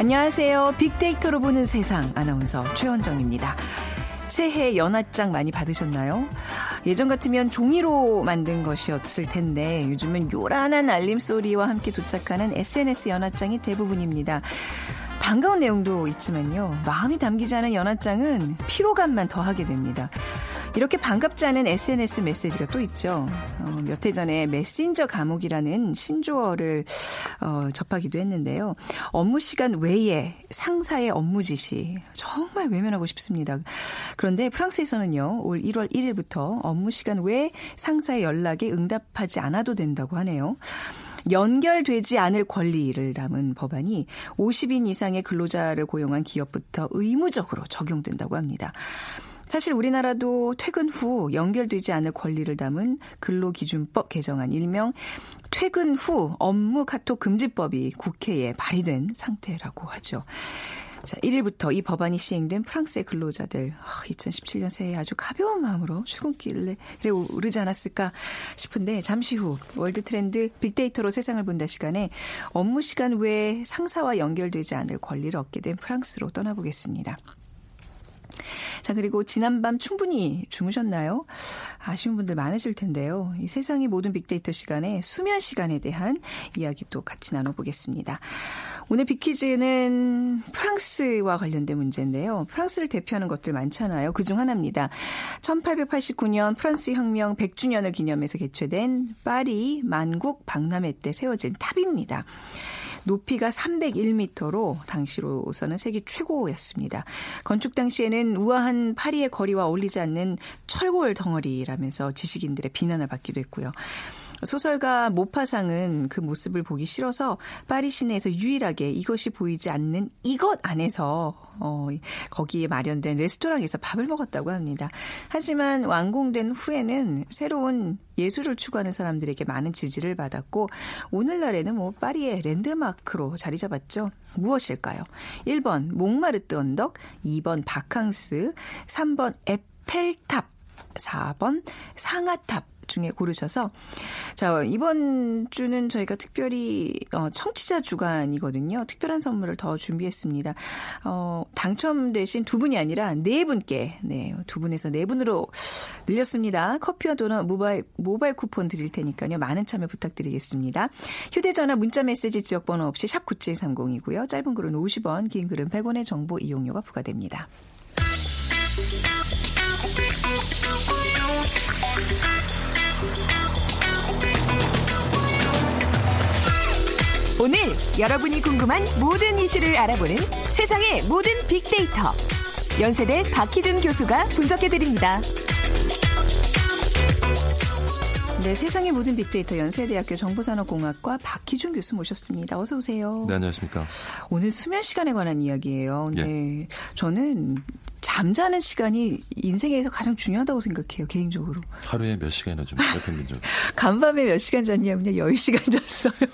안녕하세요. 빅데이터로 보는 세상 아나운서 최원정입니다. 새해 연화장 많이 받으셨나요? 예전 같으면 종이로 만든 것이었을 텐데 요즘은 요란한 알림 소리와 함께 도착하는 SNS 연화장이 대부분입니다. 반가운 내용도 있지만요. 마음이 담기지 않은 연화장은 피로감만 더하게 됩니다. 이렇게 반갑지 않은 SNS 메시지가 또 있죠. 어, 몇 해 전에 메신저 감옥이라는 신조어를 어, 접하기도 했는데요. 업무 시간 외에 상사의 업무 지시 정말 외면하고 싶습니다. 그런데 프랑스에서는요. 올 1월 1일부터 업무 시간 외에 상사의 연락에 응답하지 않아도 된다고 하네요. 연결되지 않을 권리를 담은 법안이 50인 이상의 근로자를 고용한 기업부터 의무적으로 적용된다고 합니다. 사실 우리나라도 퇴근 후 연결되지 않을 권리를 담은 근로기준법 개정안 일명 퇴근 후 업무 카톡 금지법이 국회에 발의된 상태라고 하죠. 자, 1일부터 이 법안이 시행된 프랑스의 근로자들 2017년 아, 새해 아주 가벼운 마음으로 출근길에 그래 오르지 않았을까 싶은데 잠시 후 월드 트렌드 빅데이터로 세상을 본다 시간에 업무 시간 외에 상사와 연결되지 않을 권리를 얻게 된 프랑스로 떠나보겠습니다. 자, 그리고 지난밤 충분히 주무셨나요? 아쉬운 분들 많으실 텐데요. 이 세상의 모든 빅데이터 시간에 수면 시간에 대한 이야기도 같이 나눠보겠습니다. 오늘 빅퀴즈는 프랑스와 관련된 문제인데요. 프랑스를 대표하는 것들 많잖아요. 그 중 하나입니다. 1889년 프랑스 혁명 100주년을 기념해서 개최된 파리 만국 박람회 때 세워진 탑입니다. 높이가 301m로 당시로서는 세계 최고였습니다. 건축 당시에는 우아한 파리의 거리와 어울리지 않는 철골 덩어리라면서 지식인들의 비난을 받기도 했고요. 소설가 모파상은 그 모습을 보기 싫어서 파리 시내에서 유일하게 이것이 보이지 않는 이것 안에서 어, 거기에 마련된 레스토랑에서 밥을 먹었다고 합니다. 하지만 완공된 후에는 새로운 예술을 추구하는 사람들에게 많은 지지를 받았고 오늘날에는 뭐 파리의 랜드마크로 자리 잡았죠. 무엇일까요? 1번 몽마르트 언덕, 2번 바캉스, 3번 에펠탑, 4번 상아탑 중에 고르셔서 자 이번 주는 저희가 특별히 어, 청취자 주간이거든요. 특별한 선물을 더 준비했습니다. 어, 당첨되신 두 분이 아니라 네 분께 네, 두 분에서 네 분으로 늘렸습니다. 커피와 도넛 모바일 모바일 쿠폰 드릴 테니까요. 많은 참여 부탁드리겠습니다. 휴대전화 문자 메시지 지역 번호 없이 샵 9730이고요. 짧은 글은 50원, 긴 글은 100원의 정보 이용료가 부과됩니다. 오늘 여러분이 궁금한 모든 이슈를 알아보는 세상의 모든 빅데이터. 연세대 박희준 교수가 분석해드립니다. 네, 세상의 모든 빅데이터 연세대학교 정보산업공학과 박희준 교수 모셨습니다. 어서 오세요. 네, 안녕하십니까. 오늘 수면 시간에 관한 이야기예요. 예. 네, 저는 잠자는 시간이 인생에서 가장 중요하다고 생각해요, 개인적으로. 하루에 몇 시간이나 줍니까, 평균적으로? 간밤에 몇 시간 잤냐면요, 10시간 잤어요.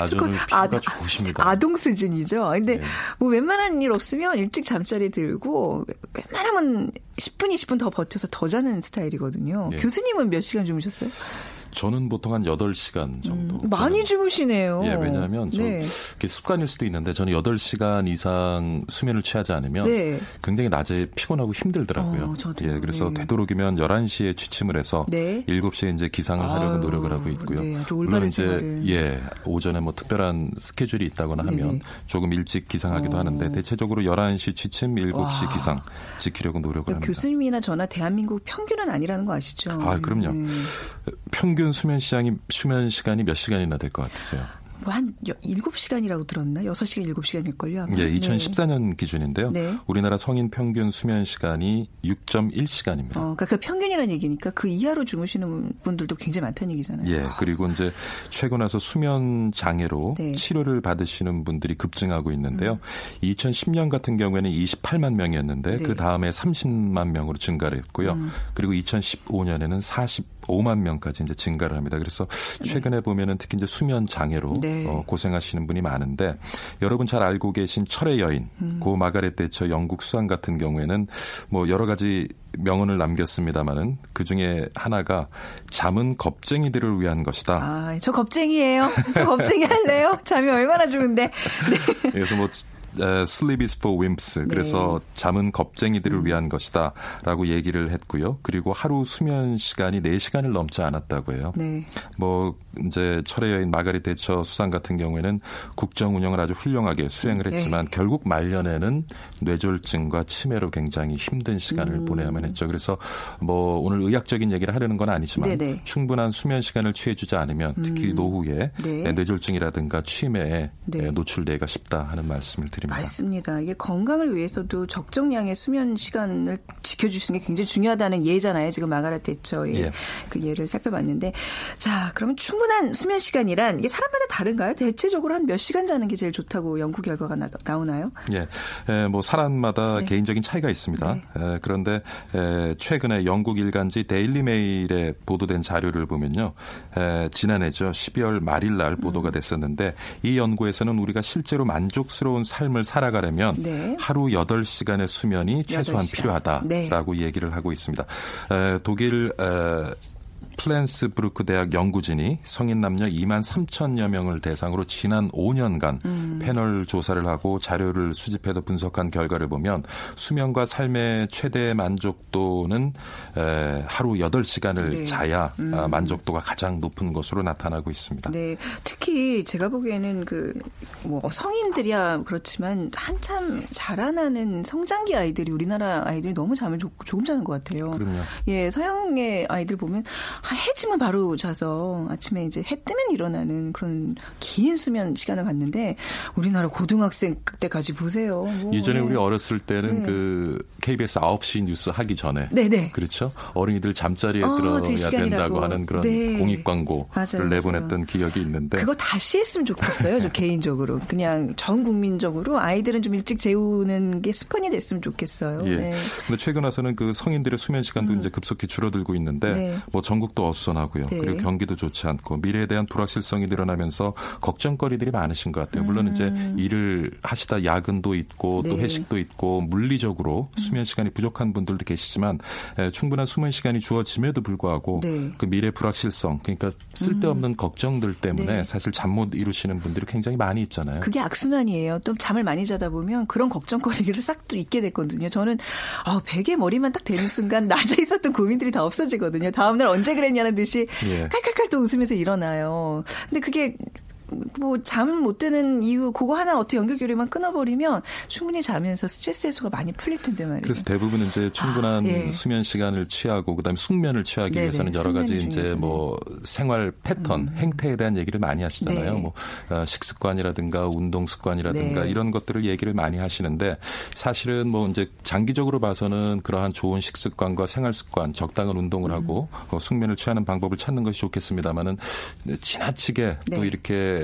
아주 아동, 좋으십니다. 아동 수준이죠. 근데 네. 뭐 웬만한 일 없으면 일찍 잠자리 들고 웬만하면 10분, 20분 더 버텨서 더 자는 스타일이거든요. 네. 교수님은 몇 시간 주무셨어요? 저는 보통 한 8시간 정도. 음, 많이 주무시네요. 예, 왜냐하면 저 네. 습관일 수도 있는데 저는 8시간 이상 수면을 취하지 않으면 네. 굉장히 낮에 피곤하고 힘들더라고요. 어. 예, 그래서 네. 되도록이면 11시에 취침을 해서 네. 7시에 이제 기상을 하려고 노력을 하고 있고요. 네, 물론 이제 생활을. 예, 오전에 뭐 특별한 스케줄이 있다거나 하면. 조금 일찍 기상하기도 어. 하는데 대체적으로 11시 취침, 7시 와. 기상 지키려고 노력을 그러니까 합니다. 교수님이나 저나 대한민국 평균은 아니라는 거 아시죠? 아, 그럼요. 네. 평균 수면 시간이 수면 시간이 몇 시간이나 될 것 같으세요? 뭐한 7시간이라고 들었나? 6시간, 7시간일걸요? 아마. 예, 2014년 기준인데요. 네. 우리나라 성인 평균 수면 시간이 6.1시간입니다. 어, 그러니까 그 평균이라는 얘기니까 그 이하로 주무시는 분들도 굉장히 많다는 얘기잖아요. 예, 그리고 이제 최근 와서 수면 장애로 네. 음. 치료를 받으시는 분들이 급증하고 있는데요. 2010년 같은 경우에는 28만 명이었는데 네. 그 다음에 30만 명으로 증가를 했고요. 음. 그리고 2015년에는 45만 명까지 이제 증가를 합니다. 그래서 최근에 보면은 특히 이제 수면 장애로 네. 어, 고생하시는 분이 많은데 여러분 잘 알고 계신 철의 여인 음. 고 마가렛 대처 영국 수상 같은 경우에는 뭐 여러 가지 명언을 남겼습니다마는 그 중에 하나가 잠은 겁쟁이들을 위한 것이다. 아, 저 겁쟁이에요. 저 겁쟁이 할래요? 잠이 얼마나 좋은데. 그래서 뭐 에, sleep is for wimps. 그래서 잠은 겁쟁이들을 위한 것이다 라고 얘기를 했고요. 그리고 하루 수면 시간이 4시간을 넘지 않았다고 해요. 네. 뭐 이제 철의 여인 마가리 대처 수상 같은 경우에는 국정 운영을 아주 훌륭하게 수행을 네. 했지만 결국 말년에는 뇌졸중과 치매로 굉장히 힘든 시간을 음. 보내야만 했죠. 그래서 뭐 오늘 의학적인 얘기를 하려는 건 아니지만 네네. 충분한 수면 시간을 취해주지 않으면 특히 노후에 네. 뇌졸중이라든가 치매에 네. 노출되기가 쉽다 하는 말씀을 드립니다. 맞습니다. 이게 건강을 위해서도 적정량의 수면 시간을 지켜주시는 게 굉장히 중요하다는 예잖아요. 지금 마가렛 대처의 예. 그 예를 살펴봤는데. 자, 그러면 충분한 수면 시간이란 이게 사람마다 다른가요? 대체적으로 한 몇 시간 자는 게 제일 좋다고 연구 결과가 나, 나오나요? 예, 에, 뭐 사람마다 네. 개인적인 차이가 있습니다. 에, 그런데 에, 최근에 영국 일간지 데일리 메일에 보도된 자료를 보면요, 에, 지난해죠 12월 말일 날 음. 보도가 됐었는데 이 연구에서는 우리가 실제로 만족스러운 삶을 살아가려면 네. 하루 8시간의 수면이 최소한 8시간. 필요하다라고 얘기를 하고 있습니다. 에, 독일 에, 플렌스부르크 대학 연구진이 성인 남녀 2만 3천여 명을 대상으로 지난 5년간 음. 패널 조사를 하고 자료를 수집해서 분석한 결과를 보면 수면과 삶의 최대 만족도는 에, 하루 8시간을 네. 자야 아, 만족도가 가장 높은 것으로 나타나고 있습니다. 네, 특히 제가 보기에는 그 뭐 성인들이야 그렇지만 한참 자라나는 성장기 아이들이 우리나라 아이들이 너무 잠을 조, 조금 자는 것 같아요. 그럼요. 예, 서양의 아이들 보면 아, 해 지면 바로 자서 아침에 이제 해 뜨면 일어나는 그런 긴 수면 시간을 갖는데 우리나라 고등학생 때까지 보세요. 뭐, 이전에 예. 우리 어렸을 때는 네. 그 KBS 9시 뉴스 하기 전에 네네. 그렇죠. 어린이들 잠자리에 어, 들어야. 된다고 하는 그런 네. 공익 광고를 맞아요, 내보냈던 기억이 있는데 그거 다시 했으면 좋겠어요. 저 개인적으로 그냥 전 국민적으로 아이들은 좀 일찍 재우는 게 습관이 됐으면 좋겠어요. 예. 네. 근데 최근 와서는 그 성인들의 수면 시간도 이제 급속히 줄어들고 있는데 네. 뭐 전국 도 어수선하고요. 네. 그리고 경기도 좋지 않고 미래에 대한 불확실성이 늘어나면서 걱정거리들이 많으신 것 같아요. 물론 이제 일을 하시다 야근도 있고 또 음. 네. 회식도 있고 물리적으로 수면 시간이 부족한 분들도 계시지만 에, 충분한 수면 시간이 주어짐에도 불구하고 네. 그 미래 불확실성 그러니까 쓸데없는 걱정들 때문에 네. 사실 잠 못 이루시는 분들이 굉장히 많이 있잖아요. 그게 악순환이에요. 또 잠을 많이 자다 보면 그런 걱정거리를 싹 또 잊게 됐거든요. 저는 아, 베개 머리만 딱 대는 순간 낮에 있었던 고민들이 다 없어지거든요. 다음날 언제 그랬냐는 듯이 예. 칼칼칼 또 웃으면서 일어나요. 근데 그게 뭐 잠을 못 드는 이유 그거 하나 어떻게 연결고리만 끊어버리면 충분히 자면서 스트레스 해소가 많이 풀릴 텐데 말이에요. 그래서 대부분 이제 충분한 아, 예. 수면 시간을 취하고 그다음에 숙면을 취하기 네네, 위해서는 여러 가지 이제 중요하잖아요. 음. 뭐 생활 패턴, 행태에 대한 얘기를 많이 하시잖아요. 네. 뭐 어, 식습관이라든가 운동 습관이라든가 네. 이런 것들을 얘기를 많이 하시는데 사실은 뭐 이제 장기적으로 봐서는 그러한 좋은 식습관과 생활 습관, 적당한 운동을 하고 음. 어, 숙면을 취하는 방법을 찾는 것이 좋겠습니다만은 지나치게 또 네. 이렇게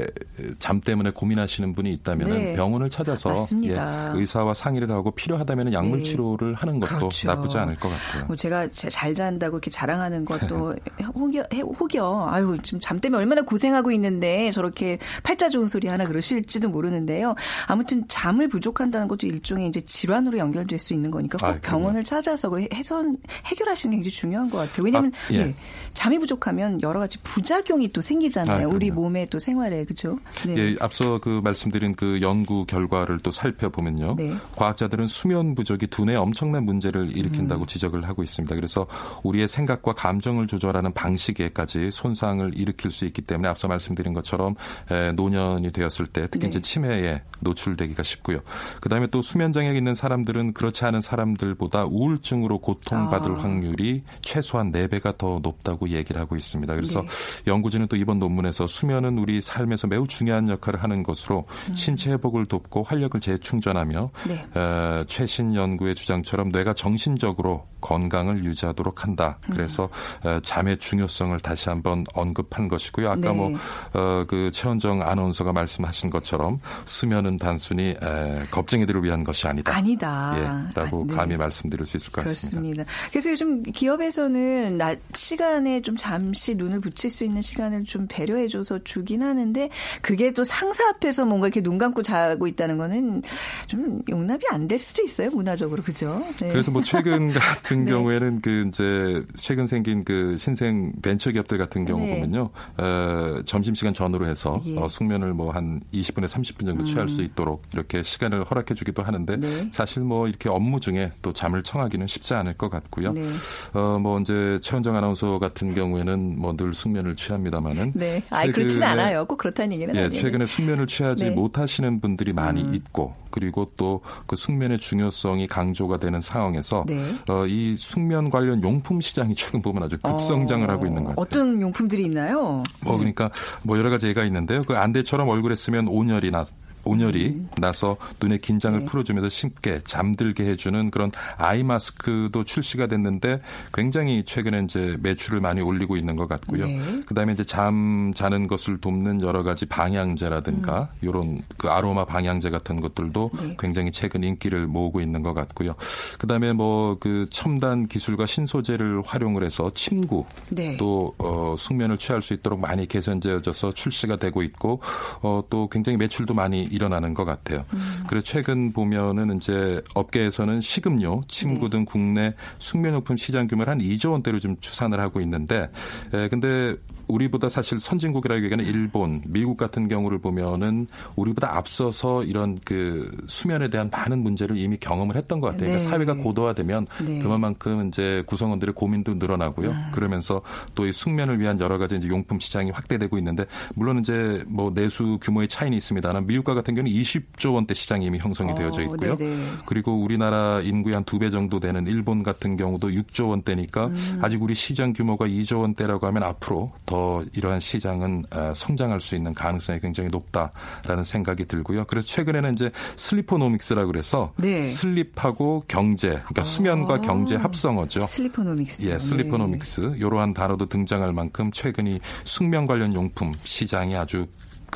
잠 때문에 고민하시는 분이 있다면 네. 은 병원을 찾아서 맞습니다. 예, 의사와 상의를 하고 필요하다면 약물 네. 치료를 하는 것도 그렇죠. 나쁘지 않을 것 같아요. 뭐 제가 자- 잘 잔다고 이렇게 자랑하는 것도 혹여, 해- 혹여, 아유, 지금 잠 때문에 얼마나 고생하고 있는데 저렇게 팔자 좋은 소리 하나 그러실지도 모르는데요. 아무튼 잠을 부족한다는 것도 일종의 이제 질환으로 연결될 수 있는 거니까 꼭 아. 병원을 찾아서 그 해선, 해결하시는 게 굉장히 중요한 것 같아요. 왜냐하면 아, 예. 예, 잠이 부족하면 여러 가지 부작용이 또 생기잖아요. 아, 우리. 몸에 또 생활에, 그죠? 네. 예, 앞서 그 말씀드린 그 연구 결과를 또 살펴보면요. 네. 과학자들은 수면 부족이 두뇌에 엄청난 문제를 일으킨다고 음. 지적을 하고 있습니다. 그래서 우리의 생각과 감정을 조절하는 방식에까지 손상을 일으킬 수 있기 때문에 앞서 말씀드린 것처럼 에, 노년이 되었을 때 특히 네. 이제 치매에 노출되기가 쉽고요. 그다음에 또 수면 장애가 있는 사람들은 그렇지 않은 사람들보다 우울증으로 고통받을 아. 확률이 최소한 4배가 더 높다고 얘기를 하고 있습니다. 그래서 네. 연구진은 또 이번 논문에서 수면은 우리 삶의 측면에서 매우 중요한 역할을 하는 것으로 신체 회복을 돕고 활력을 재충전하며 네. 에, 최신 연구의 주장처럼 뇌가 정신적으로 건강을 유지하도록 한다. 그래서 에, 잠의 중요성을 다시 한번 언급한 것이고요. 아까 네. 뭐 어, 그 최원정 아나운서가 말씀하신 것처럼 수면은 단순히 에, 겁쟁이들을 위한 것이 아니다. 아니다. 예, 라고 아, 네. 감히 말씀드릴 수 있을 것 같습니다. 그렇습니다. 그래서 요즘 기업에서는 낮 시간에 좀 잠시 눈을 붙일 수 있는 시간을 좀 배려해줘서 주긴 하는데 그게 또 상사 앞에서 뭔가 이렇게 눈 감고 자고 있다는 거는 좀 용납이 안 될 수도 있어요 문화적으로 그죠? 네. 그래서 뭐 최근 같은 네. 경우에는 그 이제 최근 생긴 그 신생 벤처 기업들 같은 경우 네. 보면요, 어, 점심 시간 전후로 해서 예. 음. 어, 숙면을 뭐 한 20분에 30분 정도 취할 수 있도록 이렇게 시간을 허락해주기도 하는데 네. 사실 뭐 이렇게 업무 중에 또 잠을 청하기는 쉽지 않을 것 같고요. 네. 어, 뭐 이제 최원정 아나운서 같은 경우에는 뭐 늘 숙면을 취합니다만은 네. 아 그렇진 않아요. 꼭 그렇다는 얘기는 예, 아니에요. 최근에 숙면을 취하지 네. 음. 못하시는 분들이 많이 있고 그리고 또 그 숙면의 중요성이 강조가 되는 상황에서 네. 어, 이 숙면 관련 용품 시장이 최근 보면 아주 급성장을 하고 있는 것 같아요. 어떤 용품들이 있나요? 뭐 그러니까 뭐 여러 가지 예가 있는데요. 그 안대처럼 얼굴에 쓰면 온열이 나 온열이 나서 눈의 긴장을 음. 네. 풀어주면서 쉽게 잠들게 해주는 그런 아이 마스크도 출시가 됐는데 굉장히 최근에 이제 매출을 많이 올리고 있는 것 같고요. 네. 그다음에 이제 잠 자는 것을 돕는 여러 가지 방향제라든가 이런 그 아로마 방향제 같은 것들도 음. 네. 굉장히 최근 인기를 모으고 있는 것 같고요. 그다음에 뭐 그 첨단 기술과 신소재를 활용을 해서 침구 네. 또 어, 숙면을 취할 수 있도록 많이 개선되어져서 출시가 되고 있고 어, 또 굉장히 매출도 많이 일어나는 것 같아요. 그래서 최근 보면은 이제 업계에서는 식음료, 침구 등 국내 숙면용품 시장 규모를 한 2조 원대로 좀 추산을 하고 있는데, 에, 근데 우리보다 사실 선진국이라고 얘기하는 일본, 미국 같은 경우를 보면은 우리보다 앞서서 이런 그 수면에 대한 많은 문제를 이미 경험을 했던 것 같아요. 그러니까 네. 사회가 고도화되면 네. 그만큼 이제 구성원들의 고민도 늘어나고요. 그러면서 또 이 숙면을 위한 여러 가지 이제 용품 시장이 확대되고 있는데 물론 이제 뭐 내수 규모의 차이는 있습니다만 미국과 같은 경우는 20조 원대 시장이 이미 형성이 어, 되어져 있고요. 네네. 그리고 우리나라 인구의 한 두 배 정도 되는 일본 같은 경우도 6조 원대니까 음. 아직 우리 시장 규모가 2조 원대라고 하면 앞으로 더 이러한 시장은 어, 성장할 수 있는 가능성이 굉장히 높다라는 생각이 들고요. 그래서 최근에는 이제 슬리포노믹스라고 그래서 네. 슬립하고 경제, 그러니까 수면과 경제 합성어죠. sleeponomics. 예, sleeponomics 이러한 단어도 등장할 만큼 최근 이 숙면 관련 용품 시장이 아주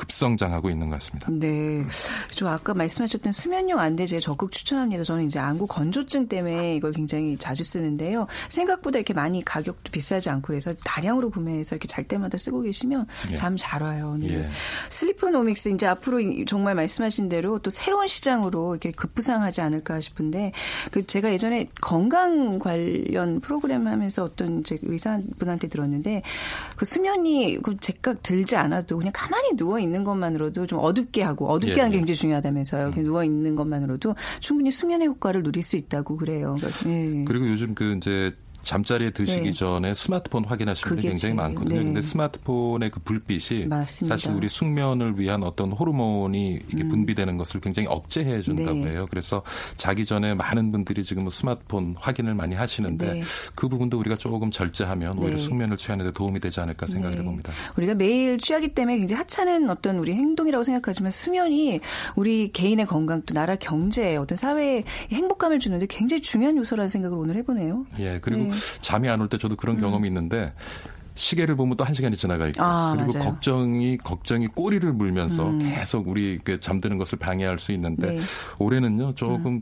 급성장하고 있는 것 같습니다. 네. 저 아까 말씀하셨던 수면용 안대제 적극 추천합니다. 저는 이제 안구 건조증 때문에 이걸 굉장히 자주 쓰는데요. 생각보다 이렇게 많이 가격도 비싸지 않고 그래서 다량으로 구매해서 이렇게 잘 때마다 쓰고 계시면 예. 잠 잘 와요. 네. 예. sleeponomics 이제 앞으로 이- 정말 말씀하신 대로 또 새로운 시장으로 이렇게 급부상하지 않을까 싶은데 그 제가 예전에 건강 관련 프로그램 하면서 어떤 이제 의사분한테 들었는데 그 수면이 그 제각 들지 않아도 그냥 가만히 누워 있는 것만으로도 좀 어둡게 하고 어둡게 예, 하는 게 예. 굉장히 중요하다면서요. 그냥 누워 있는 것만으로도 충분히 수면의 효과를 누릴 수 있다고 그래요. 네. 그리고 요즘 그 이제 잠자리에 드시기 네. 전에 스마트폰 확인하시는 분이 굉장히 많거든요. 네. 근데 스마트폰의 그 불빛이 맞습니다. 사실 우리 숙면을 위한 어떤 호르몬이 이게 분비되는 것을 굉장히 억제해 준다고 음. 네. 해요. 그래서 자기 전에 많은 분들이 지금 뭐 스마트폰 확인을 많이 하시는데 네. 그 부분도 우리가 조금 절제하면 오히려 네. 숙면을 취하는 데 도움이 되지 않을까 생각을 네. 해봅니다. 우리가 매일 취하기 때문에 굉장히 하찮은 어떤 우리 행동이라고 생각하지만 수면이 우리 개인의 건강 또 나라 경제 어떤 사회에 행복감을 주는데 굉장히 중요한 요소라는 생각을 오늘 해보네요. 예, 그리고 네. 잠이 안 올 때 저도 그런 경험이 있는데 시계를 보면 또 한 시간이 지나가 있고 아, 그리고 맞아요. 음. 걱정이 걱정이 꼬리를 물면서 계속 우리 그 잠드는 것을 방해할 수 있는데 네. 올해는요 조금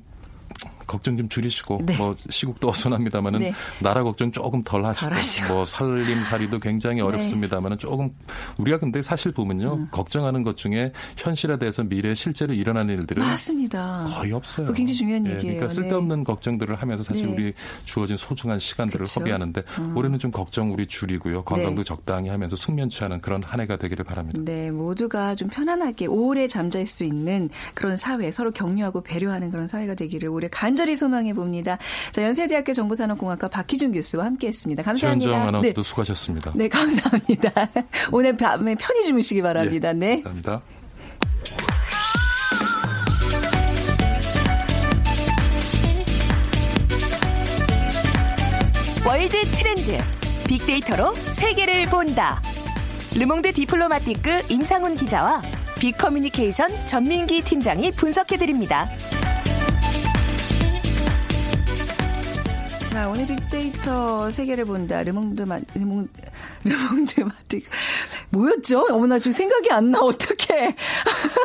걱정 좀 줄이시고 네. 뭐 시국도 어선합니다만은 네. 나라 걱정 조금 덜 하시고, 덜 하시고. 뭐 살림살이도 굉장히 네. 어렵습니다만은 조금 우리가 근데 사실 보면요 음. 걱정하는 것 중에 현실화돼서 미래에 실제로 일어나는 일들은 맞습니다. 거의 없어요. 굉장히 중요한 예, 얘기예요. 그러니까 쓸데없는 걱정들을 하면서 사실 네. 우리 주어진 소중한 시간들을 그쵸. 허비하는데 올해는 좀 걱정 우리 줄이고요. 건강도 적당히 하면서 숙면 취하는 그런 한 해가 되기를 바랍니다. 네, 모두가 좀 편안하게 오래 잠잘 수 있는 그런 사회, 서로 격려하고 배려하는 그런 사회가 되기를 올해 간 절히 소망해 봅니다. 자, 연세대학교 정보산업공학과 박희준 교수와 함께했습니다. 감사합니다. 최현정 네. 아나운서도 수고하셨습니다. 네, 감사합니다. 오늘 밤에 편히 주무시기 바랍니다. 예, 네. 감사합니다. 월드 트렌드 빅데이터로 세계를 본다. 르몽드 디플로마티크 임상훈 기자와 빅커뮤니케이션 전민기 팀장이 분석해드립니다. 자, 오늘 빅데이터 세계를 본다. 르몽드 마, 르몽, 르몽드 마틱. 뭐였죠? 어머나 지금 생각이 안 나. 어떡해.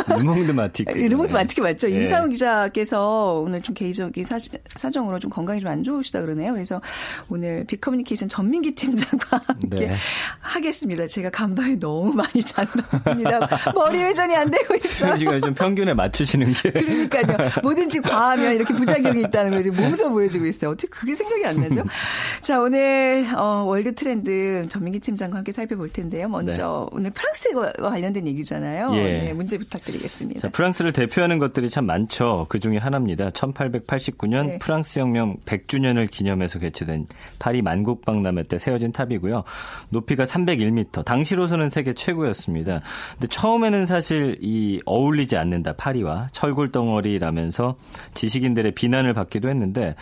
르몽드 마틱. 르몽드 마틱이 맞죠? 예. 임상훈 기자께서 오늘 좀 개인적인 사, 사정으로 좀 건강이 좀 안 좋으시다 그러네요. 그래서 오늘 빅커뮤니케이션 전민기 팀장과 함께 네. 하겠습니다. 제가 간밤에 너무 많이 잤습니다. 머리 회전이 안 되고 있어요. 지금 좀 평균에 맞추시는 게. 그러니까요. 뭐든지 과하면 이렇게 부작용이 있다는 걸 지금 몸소 보여주고 있어요. 어떻게 그게 생각이 안 나죠? 자, 오늘 어, 월드 트렌드 전민기 팀장과 함께 살펴볼 텐데요. 먼저 오늘 프랑스와 관련된 얘기잖아요. 예. 네, 문제 부탁드리겠습니다. 자, 프랑스를 대표하는 것들이 참 많죠. 그 중에 하나입니다. 1889년 네. 프랑스 혁명 100주년을 기념해서 개최된 파리 만국박람회 때 세워진 탑이고요. 높이가 301m. 당시로서는 세계 최고였습니다. 근데 처음에는 사실 이 어울리지 않는다. 파리와 철골 덩어리라면서 지식인들의 비난을 받기도 했는데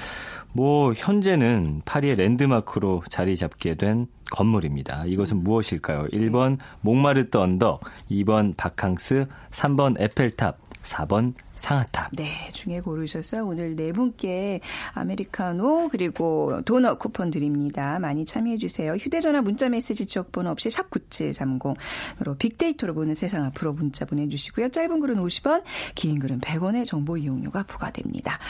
뭐 현재는 파리의 랜드마크로 자리 잡게 된 건물입니다. 이것은 무엇일까요? 1번 몽마르트 언덕, 2번 바캉스, 3번 에펠탑, 4번 상아탑. 네, 중에 고르셨어요. 오늘 네 분께 아메리카노 그리고 도넛 쿠폰 드립니다. 많이 참여해 주세요. 휴대전화 문자 메시지 지역번호 없이 샵 9730으로 빅데이터로 보는 세상 앞으로 문자 보내주시고요. 짧은 글은 50원, 긴 글은 100원의 정보 이용료가 부과됩니다.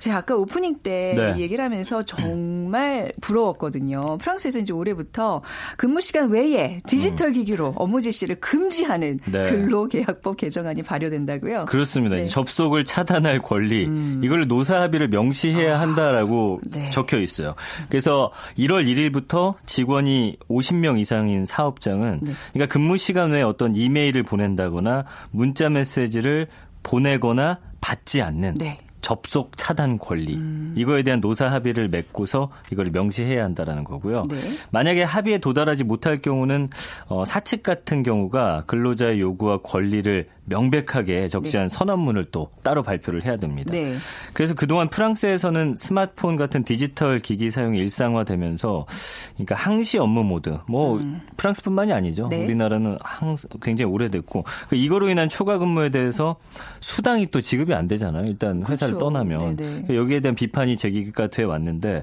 제가 아까 오프닝 때 네. 이 얘기를 하면서 정말 부러웠거든요. 프랑스에서 이제 올해부터 근무 시간 외에 디지털 기기로 업무 지시를 금지하는 음. 네. 근로계약법 개정안이 발효된다고요. 그렇습니다. 네. 이제 접속을 차단할 권리, 이걸 노사 합의를 명시해야 한다라고 네. 적혀 있어요. 그래서 1월 1일부터 직원이 50명 이상인 사업장은 네. 그러니까 근무 시간 외에 어떤 이메일을 보낸다거나 문자 메시지를 보내거나 받지 않는 네. 접속 차단 권리 이거에 대한 노사 합의를 맺고서 이걸 명시해야 한다라는 거고요. 네. 만약에 합의에 도달하지 못할 경우는 어, 사측 같은 경우가 근로자의 요구와 권리를 명백하게 적시한 선언문을 또 따로 발표를 해야 됩니다. 네. 그래서 그동안 프랑스에서는 스마트폰 같은 디지털 기기 사용이 일상화되면서 그러니까 항시 업무 모드 뭐 프랑스뿐만이 아니죠. 네. 우리나라는 항 굉장히 오래됐고 그 이거로 인한 초과 근무에 대해서 수당이 또 지급이 안 되잖아요. 일단 회사를 그렇죠. 떠나면 네네. 그러니까 여기에 대한 비판이 제기가 돼 왔는데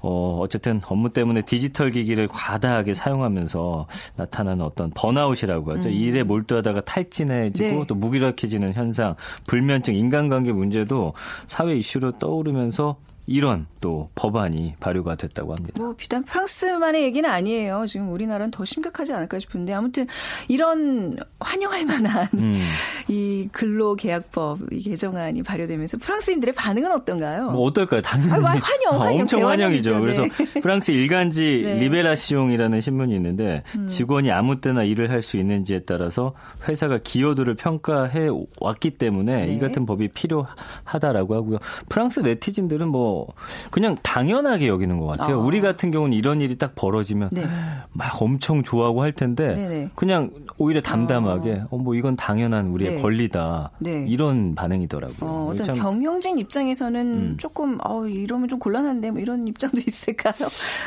어 어쨌든 업무 때문에 디지털 기기를 과다하게 사용하면서 나타나는 어떤 번아웃이라고 하죠. 일에 몰두하다가 탈진해지고 음. 네. 또 무기력해지는 현상, 불면증, 인간관계 문제도 사회 이슈로 떠오르면서 이런 또 법안이 발효가 됐다고 합니다. 뭐 비단 프랑스만의 얘기는 아니에요. 지금 우리나라는 더 심각하지 않을까 싶은데 아무튼 이런 환영할 만한 음. 이 근로계약법 이 개정안이 발효되면서 프랑스인들의 반응은 어떤가요? 뭐 어떨까요? 당연히 아, 환영, 환영, 엄청 환영이죠. 그래서 네. 프랑스 일간지 네. 음. 리베라시옹이라는 신문이 있는데 직원이 아무 때나 일을 할 수 있는지에 따라서 회사가 기여도를 평가해 왔기 때문에 네. 이 같은 법이 필요하다라고 하고요. 프랑스 네티즌들은 뭐 그냥 당연하게 여기는 것 같아요. 아. 우리 같은 경우는 이런 일이 딱 벌어지면 네. 막 엄청 좋아하고 할 텐데 네네. 그냥 오히려 담담하게 어, 뭐 이건 당연한 우리의 네. 권리다 네. 이런 반응이더라고요. 어, 참 경영진 입장에서는 음. 조금 어, 이러면 좀 곤란한데 뭐 이런 입장도 있을까요?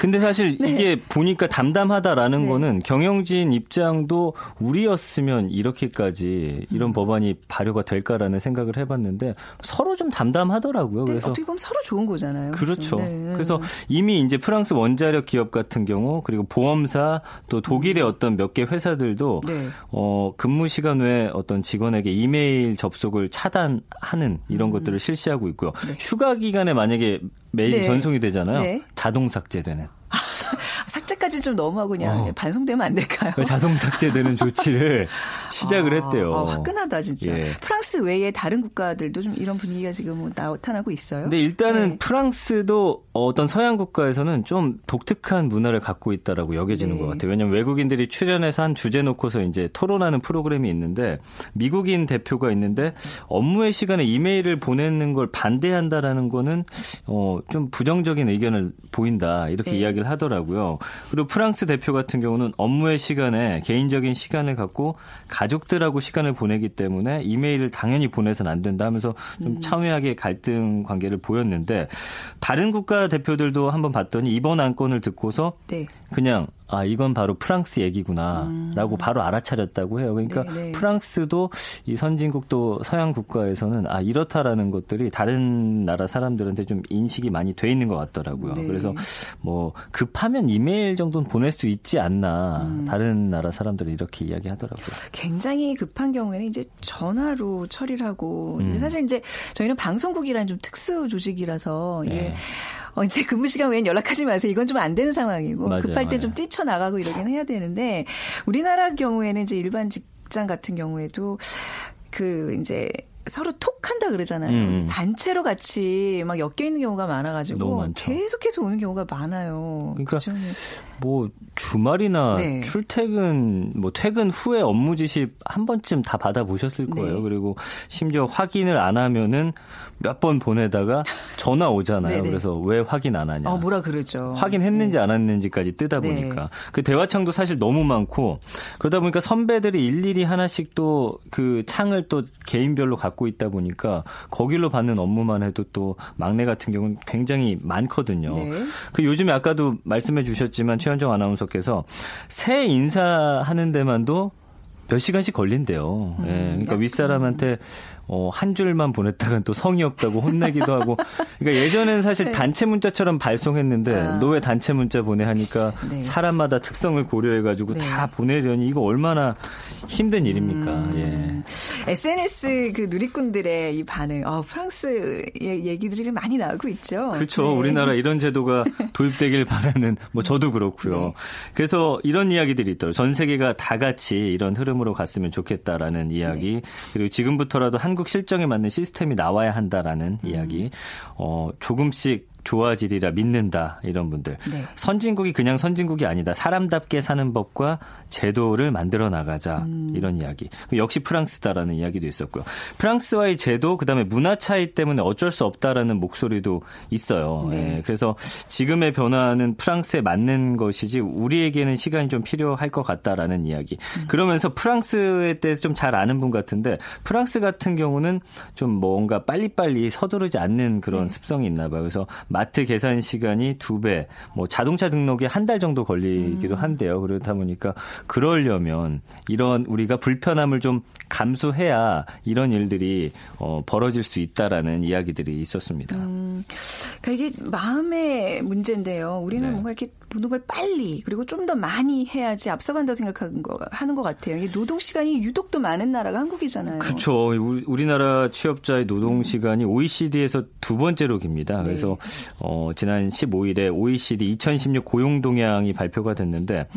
근데 사실 네. 이게 보니까 담담하다라는 네. 거는 경영진 입장도 우리였으면 이렇게까지 음. 이런 법안이 발효가 될까라는 생각을 해봤는데 서로 좀 담담하더라고요. 근데 그래서 어떻게 보면 서로 좋은 거잖아요. 그렇죠. 네. 그래서 이미 이제 프랑스 원자력 기업 같은 경우 그리고 보험사 또 독일의 어떤 몇 개 회사들도 음. 네. 어 근무 시간 외에 어떤 직원에게 이메일 접속을 차단하는 이런 것들을 실시하고 있고요. 네. 휴가 기간에 만약에 메일이 네. 전송이 되잖아요. 네. 자동 삭제되는. 삭제 까지 좀 너무하고 그냥 어. 반송되면 안 될까요? 그 자동 삭제되는 조치를 시작을 아, 했대요. 아, 화끈하다 진짜. 예. 프랑스 외에 다른 국가들도 좀 이런 분위기가 지금 나타나고 있어요. 근데 일단은 네. 프랑스도 어떤 서양 국가에서는 좀 독특한 문화를 갖고 있다라고 여겨지는 네. 것 같아요. 왜냐하면 외국인들이 출연해서 한 주제 놓고서 이제 토론하는 프로그램이 있는데 미국인 대표가 있는데 업무의 시간에 이메일을 보내는 걸 반대한다라는 거는 어, 좀 부정적인 의견을 보인다 이렇게 네. 이야기를 하더라고요. 그리고 프랑스 대표 같은 경우는 업무의 시간에 개인적인 시간을 갖고 가족들하고 시간을 보내기 때문에 이메일을 당연히 보내서는 안 된다 하면서 좀 음. 첨예하게 갈등 관계를 보였는데 다른 국가 대표들도 한번 봤더니 이번 안건을 듣고서 네. 그냥 아 이건 바로 프랑스 얘기구나라고 바로 알아차렸다고 해요. 그러니까 음. 네네. 프랑스도 이 선진국도 서양 국가에서는 아 이렇다라는 것들이 다른 나라 사람들한테 좀 인식이 많이 돼 있는 것 같더라고요. 네. 그래서 뭐 급하면 이메일 정도는 보낼 수 있지 않나 음. 다른 나라 사람들이 이렇게 이야기하더라고요. 굉장히 급한 경우에는 이제 전화로 처리를 하고 음. 근데 사실 이제 저희는 방송국이라는 좀 특수 조직이라서 이게 네. 어, 이제 근무 시간 외엔 연락하지 마세요. 이건 좀 안 되는 상황이고 맞아요, 급할 때좀 맞아요. 뛰쳐나가고 이러긴 해야 되는데 우리나라 경우에는 이제 일반 직장 같은 경우에도 그 이제 서로 톡 한다 그러잖아요. 음. 단체로 같이 막 엮여 있는 경우가 많아가지고. 계속해서 오는 경우가 많아요. 그러니까 그죠? 뭐 주말이나 네. 출퇴근 뭐 퇴근 후에 업무 지시 한 번쯤 다 받아 보셨을 거예요. 네. 그리고 심지어 확인을 안 하면은 몇 번 보내다가 전화 오잖아요. 네네. 그래서 왜 확인 안 하냐. 어 뭐라 그러죠. 확인했는지 안 했는지까지 뜨다 네. 보니까 그 대화창도 사실 너무 많고 그러다 보니까 선배들이 일일이 하나씩 또 그 창을 또 개인별로 갖고 있다 보니까 거길로 받는 업무만 해도 또 막내 같은 경우는 굉장히 많거든요. 네. 그 요즘에 아까도 말씀해 주셨지만 최현정 아나운서께서 새 인사하는 데만도 몇 시간씩 걸린대요. 예. 그러니까 약간. 윗사람한테 어, 한 줄만 보냈다간 또 성의 없다고 혼내기도 하고. 그러니까 예전에는 사실 단체 문자처럼 발송했는데 너왜 단체 문자 보내 하니까 네. 사람마다 특성을 고려해 가지고 네. 다 보내려니 이거 얼마나 힘든 일입니까. 음. SNS 그 누리꾼들의 이 반응, 어, 프랑스 의 얘기들이 좀 많이 나오고 있죠. 예. 그렇죠. 네. 우리나라 이런 제도가 도입되길 바라는 뭐 저도 그렇고요. 네. 그래서 이런 이야기들이 있더라고요. 전 세계가 다 같이 이런 흐름으로 갔으면 좋겠다라는 이야기. 네. 그리고 지금부터라도 한국 실정에 맞는 시스템이 나와야 한다라는 음. 이야기. 어, 조금씩 좋아지리라 믿는다 이런 분들 네. 선진국이 그냥 선진국이 아니다 사람답게 사는 법과 제도를 만들어 나가자 음. 이런 이야기 역시 프랑스다라는 이야기도 있었고요 프랑스와의 제도 그다음에 문화 차이 때문에 어쩔 수 없다라는 목소리도 있어요 네. 예, 그래서 지금의 변화는 프랑스에 맞는 것이지 우리에게는 시간이 좀 필요할 것 같다라는 이야기 음. 그러면서 프랑스에 대해서 좀 잘 아는 분 같은데 프랑스 같은 경우는 좀 뭔가 빨리빨리 서두르지 않는 그런 네. 습성이 있나 봐요 그래서 마트 계산 시간이 두 배, 뭐 자동차 등록이 한 달 정도 걸리기도 음. 한대요. 그렇다 보니까 그러려면 이런 우리가 불편함을 좀 감수해야 이런 일들이 어, 벌어질 수 있다라는 이야기들이 있었습니다. 음, 그러니까 이게 마음의 문제인데요. 우리는 네. 뭔가 이렇게 모든 걸 빨리 그리고 좀 더 많이 해야지 앞서간다고 생각하는 거 하는 것 같아요. 이 노동 시간이 유독 더 많은 나라가 한국이잖아요. 그렇죠. 우리- 우리나라 취업자의 노동 시간이 OECD에서 두 번째로 깁니다. 그래서 어, 지난 15일에 OECD 2016 고용 동향이 발표가 됐는데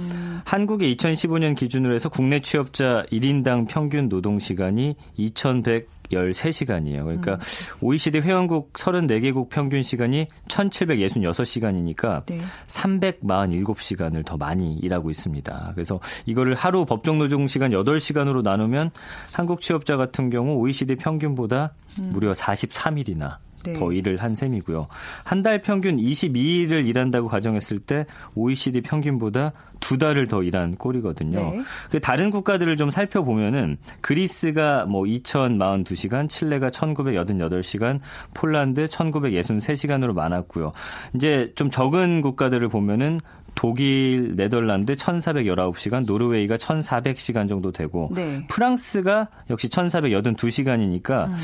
한국의 2015년 기준으로 해서 국내 취업자 1인당 평균 노동 시간이 2,100 13시간이에요. 그러니까 OECD 회원국 34개국 평균 시간이 1,766시간이니까 네. 347시간을 더 많이 일하고 있습니다. 그래서 이거를 하루 법정 노동 시간 8시간으로 나누면 한국 취업자 같은 경우 OECD 평균보다 무려 43일이나 네. 더 일을 한 셈이고요. 한 달 평균 22일을 일한다고 가정했을 때 OECD 평균보다 두 달을 더 일한 꼴이거든요. 네. 그 다른 국가들을 좀 살펴보면은 그리스가 뭐 2042시간, 칠레가 1988시간, 폴란드 1963시간으로 많았고요. 이제 좀 적은 국가들을 보면은 독일, 네덜란드 1419시간, 노르웨이가 1400시간 정도 되고 네. 프랑스가 역시 1482시간이니까 음.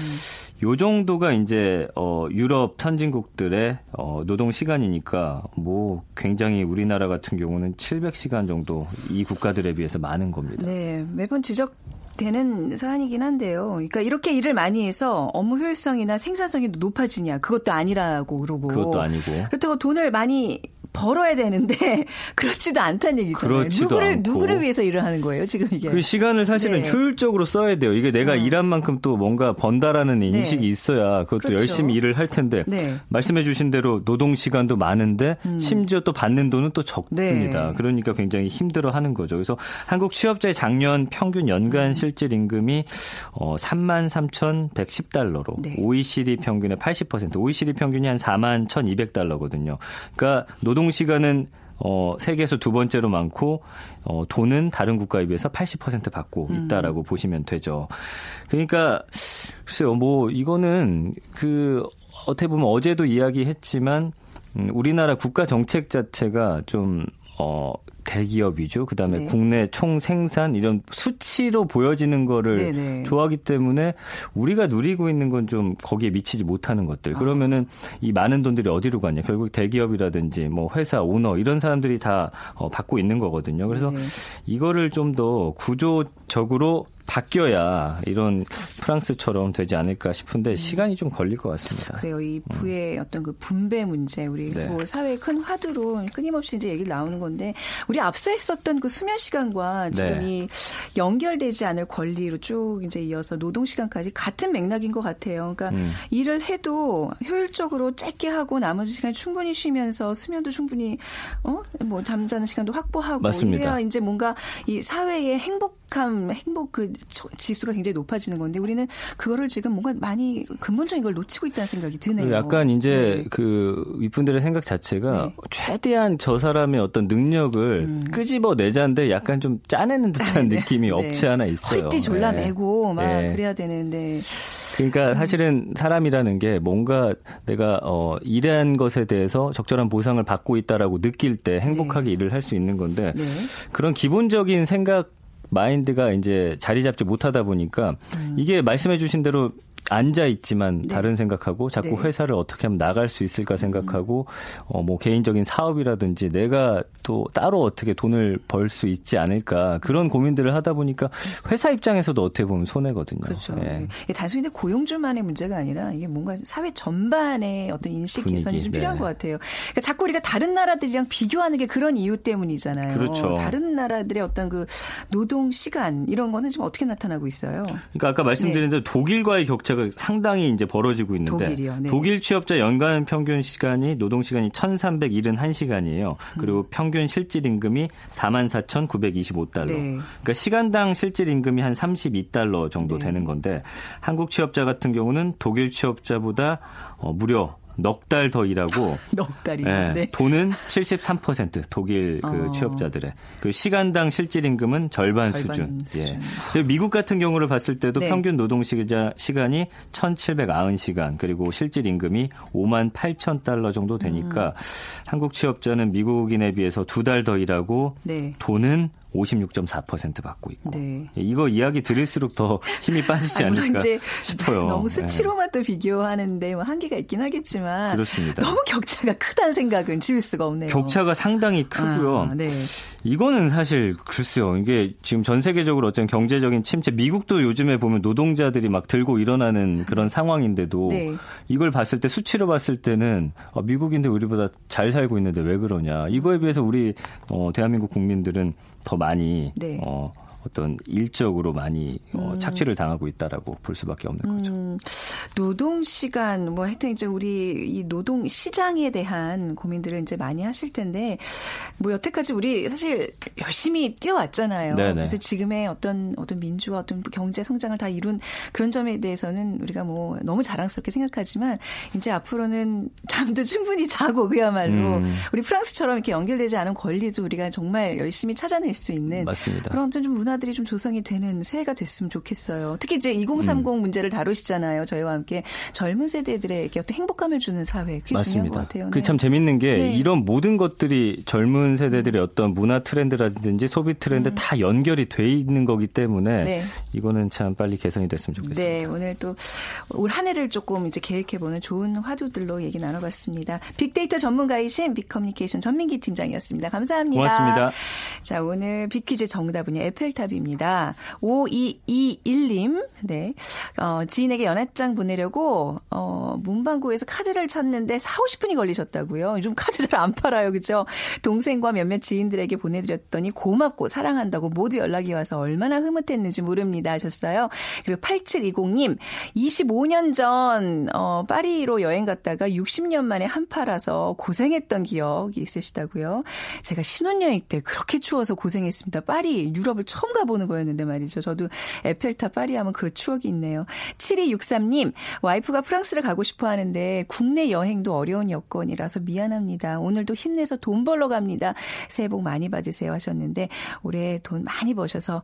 요 정도가 이제 어 유럽 선진국들의 어 노동 시간이니까 뭐 굉장히 우리나라 같은 경우는 700시간 정도 이 국가들에 비해서 많은 겁니다. 네, 매번 지적 되는 사안이긴 한데요. 그러니까 이렇게 일을 많이 해서 업무 효율성이나 생산성이 높아지냐? 그것도 아니라고 그러고. 그것도 아니고. 그렇다고 돈을 많이 벌어야 되는데 그렇지도 않다는 얘기잖아요. 그렇지도 누구를 않고. 누구를 위해서 일을 하는 거예요, 지금 이게. 그 시간을 사실은 네. 효율적으로 써야 돼요. 이게 내가 일한 만큼 또 뭔가 번다라는 인식이 있어야 그것도 그렇죠. 열심히 일을 할 텐데 네. 말씀해 주신 대로 노동 시간도 많은데 심지어 또 받는 돈은 또 적습니다. 네. 그러니까 굉장히 힘들어 하는 거죠. 그래서 한국 취업자의 작년 평균 연간 실질 임금이 어 33,110달러로 네. OECD 평균의 80%, OECD 평균이 한 41,200달러거든요. 그러니까 노동 시간은 어, 세계에서 두 번째로 많고, 어, 돈은 다른 국가에 비해서 80% 받고 있다라고 보시면 되죠. 그러니까, 글쎄요, 뭐, 이거는 그, 어떻게 보면 어제도 이야기했지만, 음, 우리나라 국가 정책 자체가 좀, 어, 대기업 위주, 그다음에 네. 국내 총 생산 이런 수치로 보여지는 거를 네네. 좋아하기 때문에 우리가 누리고 있는 건 좀 거기에 미치지 못하는 것들. 아. 그러면은 이 많은 돈들이 어디로 가냐? 결국 대기업이라든지 뭐 회사 오너 이런 사람들이 다 어, 받고 있는 거거든요. 그래서 네. 이거를 좀 더 구조적으로 바뀌어야 이런 프랑스처럼 되지 않을까 싶은데 시간이 좀 걸릴 것 같습니다. 음. 그래요. 이 부의 어떤 그 분배 문제, 우리 네. 뭐 사회의 큰 화두로 끊임없이 이제 얘기 나오는 건데, 우리 앞서 했었던 그 수면 시간과 지금 네. 이 연결되지 않을 권리로 쭉 이제 이어서 노동 시간까지 같은 맥락인 것 같아요. 그러니까 음. 일을 해도 효율적으로 짧게 하고 나머지 시간 충분히 쉬면서 수면도 충분히 어뭐 잠자는 시간도 확보하고 맞습니다. 이래야 이제 뭔가 이 사회의 행복 함, 행복 그 저- 지수가 굉장히 높아지는 건데 우리는 그거를 지금 뭔가 많이 근본적인 걸 놓치고 있다는 생각이 드네요. 약간 이제 네. 그 이분들의 생각 자체가 네. 음. 최대한 저 사람의 어떤 능력을 끄집어 내자인데 약간 좀 짜내는 듯한 느낌이 없지 않아 있어요. 헐띠 졸라 네. 매고 막 네. 그래야 되는데 그러니까 사실은 사람이라는 게 뭔가 내가 어 일한 것에 대해서 적절한 보상을 받고 있다라고 느낄 때 행복하게 일을 할 수 있는 건데 네. 그런 기본적인 생각 마인드가 이제 자리 잡지 못하다 보니까 음. 이게 말씀해 주신 대로 앉아 있지만 다른 생각하고 자꾸 네. 회사를 어떻게 하면 나갈 수 있을까 생각하고 어뭐 개인적인 사업이라든지 내가 또 따로 어떻게 돈을 벌 수 있지 않을까 그런 고민들을 하다 보니까 회사 입장에서도 어떻게 보면 손해거든요. 그렇죠. 예. 이게 단순히 고용주만의 문제가 아니라 이게 뭔가 사회 전반의 어떤 인식 분위기, 개선이 좀 필요한 네. 것 같아요. 그러니까 자꾸 우리가 다른 나라들이랑 비교하는 게 그런 이유 때문이잖아요. 그렇죠. 다른 나라들의 어떤 그 노동 시간 이런 거는 지금 어떻게 나타나고 있어요? 그러니까 아까 말씀드린 대로 독일과의 격차가 상당히 이제 벌어지고 있는데 네. 독일이요, 네. 독일 취업자 연간 평균 시간이 노동 시간이 1,371시간이에요. 그리고 평균 실질 임금이 44,925달러. 네. 그러니까 시간당 실질 임금이 한 32달러 정도 네. 되는 건데 한국 취업자 같은 경우는 독일 취업자보다 어, 무려 넉 달 더 일하고 넉 달이요. 예, 네. 돈은 73% 독일 그 어. 취업자들의 그 시간당 실질 임금은 절반, 절반 수준. 수준. 예. 미국 같은 경우를 봤을 때도 네. 평균 노동 시간이 1,790시간 그리고 실질 임금이 5만 8천 달러 정도 되니까 음. 한국 취업자는 미국인에 비해서 두 달 더 일하고 네. 돈은 56.4% 받고 있고 네. 예, 이거 이야기 들을수록 더 힘이 빠지지 않을까 싶어요. 너무 예. 수치로만 또 비교하는데 뭐 한계가 있긴 하겠지만 그렇습니다. 너무 격차가 크다는 생각은 지울 수가 없네요. 격차가 상당히 크고요. 아, 네. 이거는 사실 글쎄요. 이게 지금 전 세계적으로 어떤 경제적인 침체, 미국도 요즘에 보면 노동자들이 막 들고 일어나는 그런 상황인데도 네. 이걸 봤을 때 수치로 봤을 때는 아, 미국인데 우리보다 잘 살고 있는데 왜 그러냐. 이거에 비해서 우리 어, 대한민국 국민들은 더 많이 네. 어, 어떤 일적으로 많이 어, 착취를 당하고 있다라고 볼 수밖에 없는 거죠. 음, 노동 시간 뭐 하여튼 이제 우리 이 노동 시장에 대한 고민들을 이제 많이 하실 텐데 뭐 여태까지 우리 사실 열심히 뛰어왔잖아요. 네네. 그래서 지금의 어떤 어떤 민주화 어떤 경제 성장을 다 이룬 그런 점에 대해서는 우리가 뭐 너무 자랑스럽게 생각하지만 이제 앞으로는 잠도 충분히 자고 그야말로 음. 우리 프랑스처럼 이렇게 연결되지 않은 권리도 우리가 정말 열심히 찾아낼 수 있는 맞습니다. 그런 좀 문화들이 좀 조성이 되는 새해가 됐으면 좋겠어요. 특히 이제 2030 음. 문제를 다루시잖아요. 저희와 함께 젊은 세대들에게 어떤 행복감을 주는 사회. 그게 중요한 것 같아요. 그게 참 재밌는 게 네. 이런 모든 것들이 젊은 세대들의 어떤 문화 트렌드라든지 소비 트렌드 다 연결이 돼 있는 거기 때문에 음. 네. 이거는 참 빨리 개선이 됐으면 좋겠습니다. 네, 오늘 또 올 한 해를 조금 이제 계획해 보는 좋은 화두들로 얘기 나눠봤습니다. 빅데이터 전문가이신 빅커뮤니케이션 전민기 팀장이었습니다. 감사합니다. 고맙습니다. 자, 오늘 빅퀴즈 정답은요, 에펠 탑입니다. 5221님, 네. 어, 지인에게 연합장 보내려고, 어, 문방구에서 카드를 찾는데 4, 50분이 걸리셨다고요. 요즘 카드 잘 안 팔아요. 그죠? 동생과 몇몇 지인들에게 보내드렸더니 고맙고 사랑한다고 모두 연락이 와서 얼마나 흐뭇했는지 모릅니다. 하셨어요. 그리고 8720님, 25년 전, 어, 파리로 여행 갔다가 60년 만에 한파라서 고생했던 기억이 있으시다고요. 제가 신혼여행 때 그렇게 추워서 고생했습니다. 파리, 유럽을 처음 처음 가보는 거였는데 말이죠. 저도 에펠탑 파리 하면 그 추억이 있네요. 7263님, 와이프가 프랑스를 가고 싶어 하는데 국내 여행도 어려운 여건이라서 미안합니다. 오늘도 힘내서 돈 벌러 갑니다. 새해 복 많이 받으세요 하셨는데 올해 돈 많이 버셔서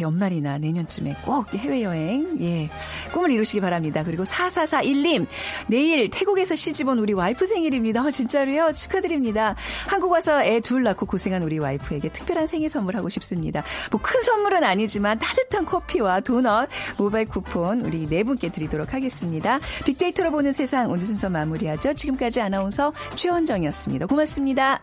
연말이나 내년쯤에 꼭 해외여행, 예, 꿈을 이루시기 바랍니다. 그리고 4441님, 내일 태국에서 시집 온 우리 와이프 생일입니다. 어, 진짜로요? 축하드립니다. 한국 와서 애 둘 낳고 고생한 우리 와이프에게 특별한 생일 선물하고 싶습니다. 뭐큰 선물은 아니지만 따뜻한 커피와 도넛, 모바일 쿠폰 우리 네 분께 드리도록 하겠습니다. 빅데이터로 보는 세상 오늘 순서 마무리하죠. 지금까지 아나운서 최원정이었습니다. 고맙습니다.